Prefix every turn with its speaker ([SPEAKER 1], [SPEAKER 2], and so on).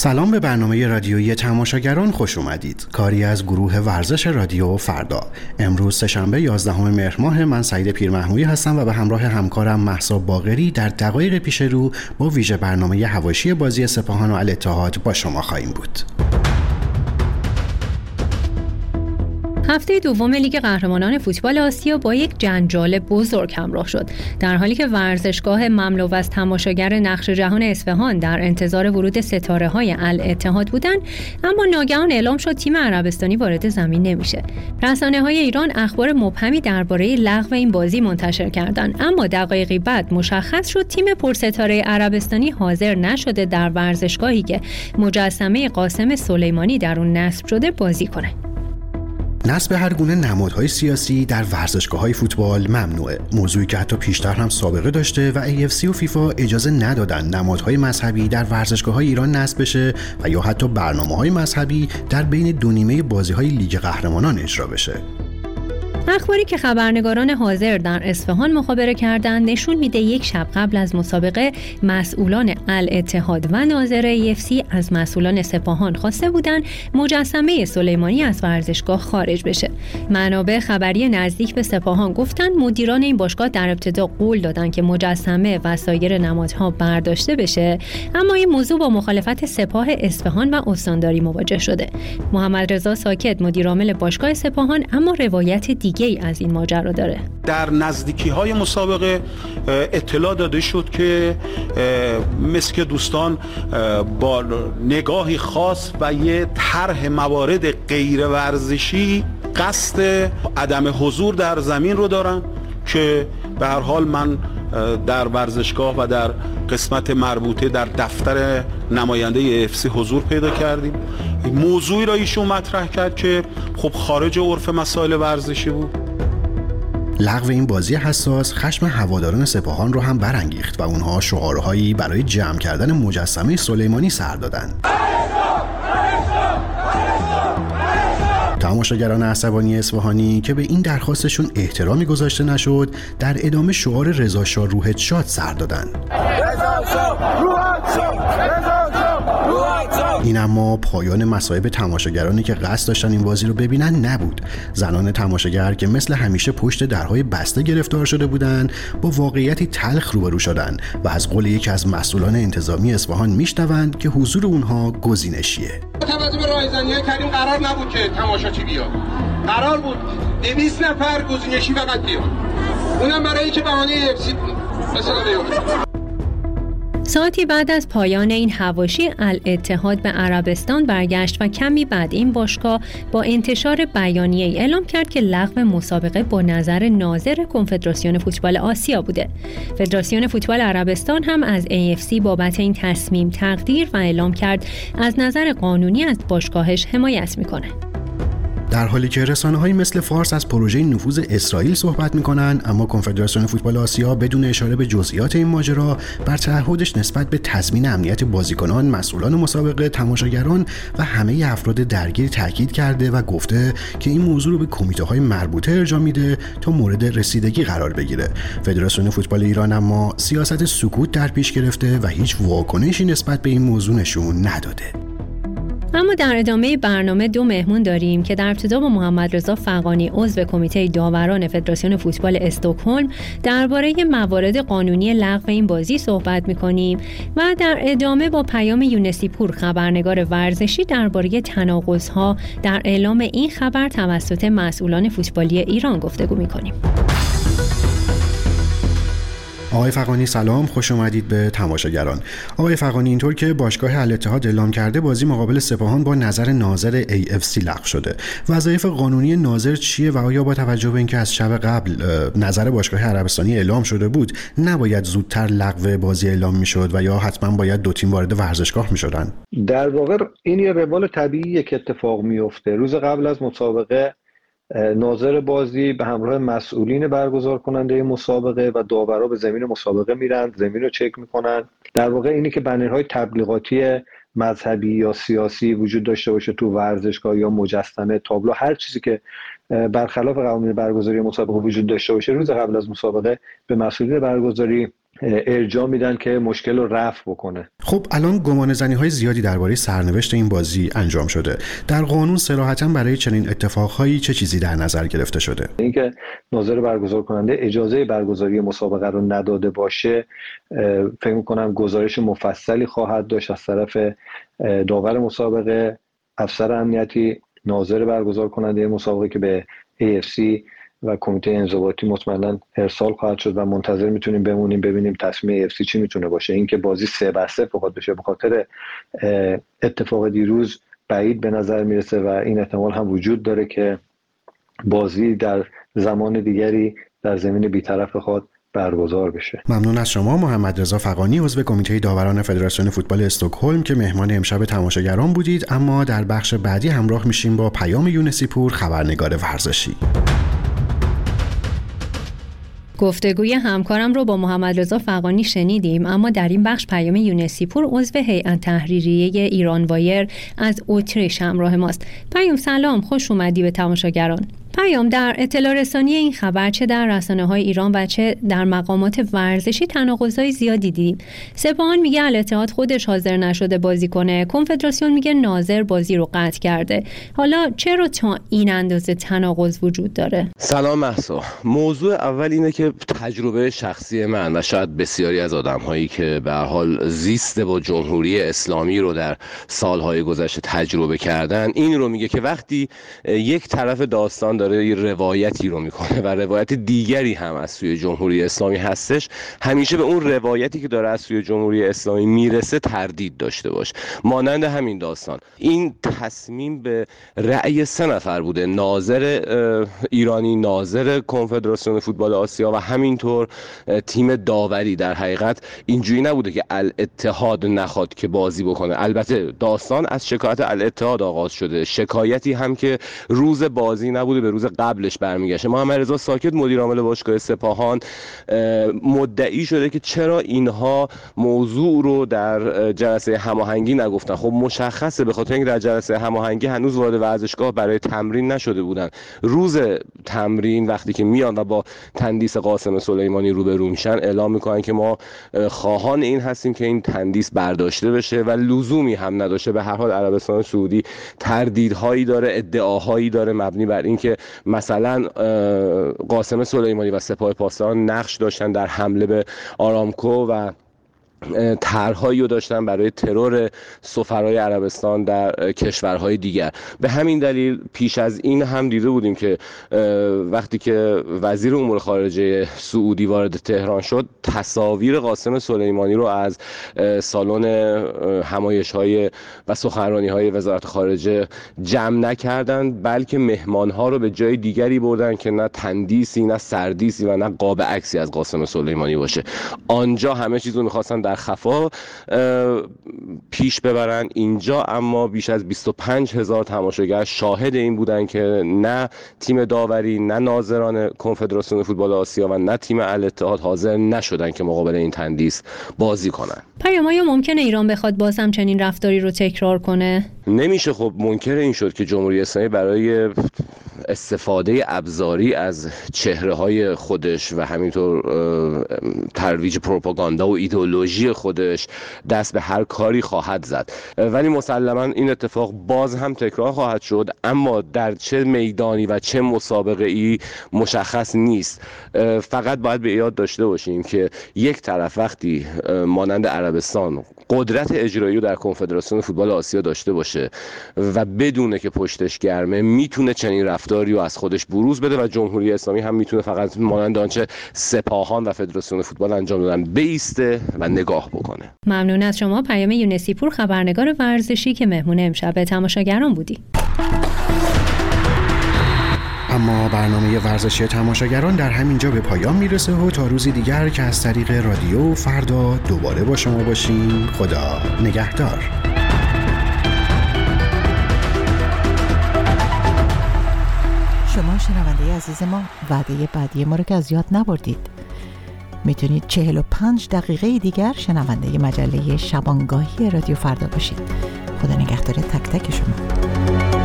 [SPEAKER 1] سلام به برنامه رادیویی تماشاگران خوش اومدید. کاری از گروه ورزش رادیو فردا. امروز سهشنبه 11 مهر ماه من سعید پیرمحمودی هستم و به همراه همکارم محسا باغری در دقایق پیش رو با ویژه برنامه هواشی بازی سپاهان و الاتحاد با شما خواهیم بود.
[SPEAKER 2] هفته دوم لیگ قهرمانان فوتبال آسیا با یک جنجال بزرگ همراه شد. در حالی که ورزشگاه مملو از تماشاگر نقش جهان اصفهان در انتظار ورود ستاره های الاتحاد بودند اما ناگهان اعلام شد تیم عربستانی وارد زمین نمیشه. رسانه های ایران اخبار مبهمی درباره لغو این بازی منتشر کردند اما دقایقی بعد مشخص شد تیم پرستاره عربستانی حاضر نشده در ورزشگاهی که مجسمه قاسم سلیمانی در اون نصب شده بازی کنه.
[SPEAKER 1] نصب هر گونه نمادهای سیاسی در ورزشگاه های فوتبال ممنوعه. موضوعی که حتی پیشتر هم سابقه داشته و AFC و فیفا اجازه ندادن نمادهای مذهبی در ورزشگاه های ایران نصب بشه و یا حتی برنامه های مذهبی در بین دو نیمه بازی های لیگ قهرمانان اجرا بشه.
[SPEAKER 2] اخباری که خبرنگاران حاضر در اصفهان مخابره کردند نشون میده یک شب قبل از مسابقه مسئولان الاتحاد و ناظر ایفسی از مسئولان سپاهان خواسته بودند مجسمه سلیمانی از ورزشگاه خارج بشه. منابع خبری نزدیک به سپاهان گفتند مدیران این باشگاه در ابتدا قول دادند که مجسمه و سایر نمادها برداشته بشه اما این موضوع با مخالفت سپاه اصفهان و استانداری مواجه شده. محمد رضا ساکت مدیرعامل باشگاه سپاهان اما روایت دیگه دیگه از این ماجرا داره.
[SPEAKER 3] در نزدیکی های مسابقه اطلاع داده شد که مثل دوستان با نگاهی خاص و یه طرح موارد غیر ورزشی قصد عدم حضور در زمین رو دارن که به هر حال من در ورزشگاه و در قسمت مربوطه در دفتر نماینده افسی حضور پیدا کردیم موضوعی را ایشون مطرح کرد که خب خارج عرف مسائل ورزشی بود
[SPEAKER 1] لغو این بازی حساس خشم هواداران سپاهان رو هم برانگیخت و اونها شعارهایی برای جمع کردن مجسمه سلیمانی سر دادند. تماشاگران عصبانی اصفهانی که به این درخواستشون احترامی گذاشته نشد در ادامه شعار رضا شاه روحت شاد سر دادن. این اما پایان مصائب تماشاگرانی که قصد داشتن این بازی رو ببینن نبود. زنان تماشاگر که مثل همیشه پشت درهای بسته گرفتار شده بودند با واقعیتی تلخ روبرو شدن و از قول یکی از مسئولان انتظامی اصفهان میشنوند که حضور اونها گزینشیه.
[SPEAKER 4] رایزنی کریم قرار نبود که تماشاچی بیاد. قرار بود 200 نفر گزینشی فقط بیاد. اونم برای اینکه بهانه افسی مثلا بیاد
[SPEAKER 2] ساعتی بعد از پایان این هواشی الاتحاد به عربستان برگشت و کمی بعد این باشگاه با انتشار بیانیه اعلام کرد که لغو مسابقه با نظر ناظر کنفدراسیون فوتبال آسیا بوده. فدراسیون فوتبال عربستان هم از AFC بابت این تصمیم تقدیر و اعلام کرد از نظر قانونی از باشگاهش حمایت می‌کنه.
[SPEAKER 1] در حالی که رسانه های مثل فارس از پروژه نفوذ اسرائیل صحبت می‌کنن اما کنفدراسیون فوتبال آسیا بدون اشاره به جزئیات این ماجرا بر تعهدش نسبت به تضمین امنیت بازیکنان مسئولان مسابقه تماشاگران و همه افراد درگیر تاکید کرده و گفته که این موضوع رو به کمیته های مربوطه ارجاع میده تا مورد رسیدگی قرار بگیره. فدراسیون فوتبال ایران اما سیاست سکوت در پیش گرفته و هیچ واکنشی نسبت به این موضوع نشون نداده.
[SPEAKER 2] اما در ادامه برنامه دو مهمون داریم که در ابتدا با محمد رضا فقانی عضو کمیته داوران فدراسیون فوتبال استکهلم درباره موارد قانونی لغو این بازی صحبت می‌کنیم و در ادامه با پیام یونسی پور خبرنگار ورزشی درباره تناقضها در اعلام این خبر توسط مسئولان فوتبالی ایران گفتگو می‌کنیم.
[SPEAKER 1] آقای فقانی سلام خوش اومدید به تماشاگران. آقای فقانی اینطور که باشگاه الاتحاد اعلام کرده بازی مقابل سپاهان با نظر ناظر AFC لغو شده. وظایف قانونی ناظر چیه و آیا با توجه به اینکه از شب قبل نظر باشگاه عربستانی اعلام شده بود نباید زودتر لغو بازی اعلام می‌شد و یا حتما باید دو تیم وارد ورزشگاه می‌شدن؟
[SPEAKER 5] در واقع این یه روال طبیعیه که اتفاق میفته روز قبل از مسابقه ناظر بازی به همراه مسئولین برگزار کننده مسابقه و داورا به زمین مسابقه میرن زمین رو چک می‌کنن. در واقع اینی که بنرهای تبلیغاتی مذهبی یا سیاسی وجود داشته باشه تو ورزشگاه یا مجسمه تابلو هر چیزی که برخلاف قوانین برگزاری مسابقه وجود داشته باشه روز قبل از مسابقه به مسئولین برگزاری ارجاع میدن که مشکل رو رفع بکنه.
[SPEAKER 1] خب الان گمان زنی های زیادی درباره سرنوشت این بازی انجام شده. در قانون صراحتا برای چنین اتفاقهایی چه چیزی در نظر گرفته شده؟
[SPEAKER 5] اینکه ناظر برگزار کننده اجازه برگزاری مسابقه رو نداده باشه فکر می‌کنم گزارش مفصلی خواهد داشت از طرف داور مسابقه. افسر امنیتی ناظر برگزار کننده مسابقه که به AFC و کمیته انضباطی مطمئنا ارسال خواهد شد و منتظر می‌تونیم بمونیم ببینیم تصمیم اف چی می‌تونه باشه. اینکه بازی سه بر سه بخواد بشه به خاطر اتفاق دیروز بعید به نظر می‌رسه و این احتمال هم وجود داره که بازی در زمان دیگری در زمین بیطرف خود برگزار بشه.
[SPEAKER 1] ممنون از شما محمد رضا فقانی عضو کمیته داوران فدراسیون فوتبال استکهلم که مهمان امشب تماشاگران بودید. اما در بخش بعدی همراه میشیم با پیام یونسیپور خبرنگار ورزشی.
[SPEAKER 2] گفتگوی همکارم رو با محمد رضا فقانی شنیدیم اما در این بخش پیام یونسیپور عضو هیئت تحریریه ایران وایر از اتریش همراه ماست. پیام سلام خوش اومدی به تماشاگران. پیام در اطلاع رسانی این خبر چه در رسانه های ایران و چه در مقامات ورزشی تناقضای زیادی دیدیم. سپاهان میگه الاتحاد خودش حاضر نشده بازی کنه. کنفدراسیون میگه ناظر بازی رو قطع کرده. حالا چرا تا این اندازه تناقض وجود داره؟
[SPEAKER 6] سلام محسا موضوع اول اینه که تجربه شخصی من و شاید بسیاری از آدم هایی که به حال زیست با جمهوری اسلامی رو در سالهای گذشته تجربه کردن این رو میگه که وقتی یک طرف داستان داره یه روایتی رو می‌کنه و روایت دیگری هم از سوی جمهوری اسلامی هستش. همیشه به اون روایتی که داره از سوی جمهوری اسلامی می‌رسه تردید داشته باش. مانند همین داستان. این تصمیم به رأی سه نفر بوده. ناظر ایرانی ناظر کنفدراسیون فوتبال آسیا و همینطور تیم داوری در حقیقت اینجوری نبوده که الاتحاد نخواد که بازی بکنه. البته داستان از شکایت الاتحاد آغاز شده. شکایتی هم که روز بازی نبوده به روز قبلش برمیگشته. محمد رضا ساکت مدیر عامل باشگاه سپاهان. مدعی شده که چرا اینها موضوع رو در جلسه هماهنگی نگفتن. خب مشخصه به خاطر اینکه در جلسه هماهنگی هنوز وارد ورزشگاه برای تمرین نشده بودن. روز تمرین وقتی که میان و با تندیس قاسم سلیمانی روبرو میشن اعلام می‌کنن که ما خواهان این هستیم که این تندیس برداشته بشه و لزومی هم نداشته. به هر حال عربستان سعودی تردیدهایی داره ادعاهایی داره مبنی بر اینکه مثلا قاسم سلیمانی و سپاه پاسداران نقش داشتن در حمله به آرامکو و طرحهایی رو داشتن برای ترور سفرهای عربستان در کشورهای دیگر. به همین دلیل پیش از این هم دیده بودیم که وقتی که وزیر امور خارجه سعودی وارد تهران شد تصاویر قاسم سلیمانی رو از سالن همایش های و سخنرانی های وزارت خارجه جمع نکردند بلکه مهمان ها رو به جای دیگری بردن که نه تندیسی نه سردیسی و نه قاب عکسی از قاسم سلیمانی باشه. آنجا همه چیز رو می‌خواستن در خفا پیش ببرن اینجا اما بیش از 25 هزار تماشاگر شاهد این بودن که نه تیم داوری نه ناظران کنفدراسیون فوتبال آسیا و نه تیم الاتحاد حاضر نشدن که مقابل این تندیس بازی کنن.
[SPEAKER 2] پیام آیا ممکنه ایران بخواد باز هم چنین رفتاری رو تکرار کنه؟
[SPEAKER 6] نمیشه خب منکر این شد که جمهوری اسلامی برای استفاده ابزاری از چهره های خودش و همینطور ترویج پروپاگاندا و ایدئولوژی خودش دست به هر کاری خواهد زد. ولی مسلما این اتفاق باز هم تکرار خواهد شد اما در چه میدانی و چه مسابقه ای مشخص نیست. فقط باید به یاد داشته باشیم که یک طرف وقتی مانند عربستان قدرت اجرایی رو در کنفدراسیون فوتبال آسیا داشته باشه و بدونه که پشتش گرمه می‌تونه چنین رفتاری رو از خودش بروز بده و جمهوری اسلامی هم می‌تونه فقط مانند آنچه سپاهان و فدراسیون فوتبال انجام دادن بیسته و نگاه بکنه.
[SPEAKER 2] ممنون از شما. پیام یونسیپور خبرنگار ورزشی که مهمون امشب تماشاگران بودی.
[SPEAKER 1] اما برنامه ورزشی تماشاگران در همینجا به پایان می‌رسه و تا روزی دیگر که از طریق رادیو فردا دوباره با شما باشیم. خدا نگهدار.
[SPEAKER 7] شما شنونده عزیز ما وعده بعدی ما رو که از یاد نبردید. می‌تونید 45 دقیقه دیگر شنونده مجله شبانگاهی رادیو فردا باشید. خدا نگهدار تک تک شما.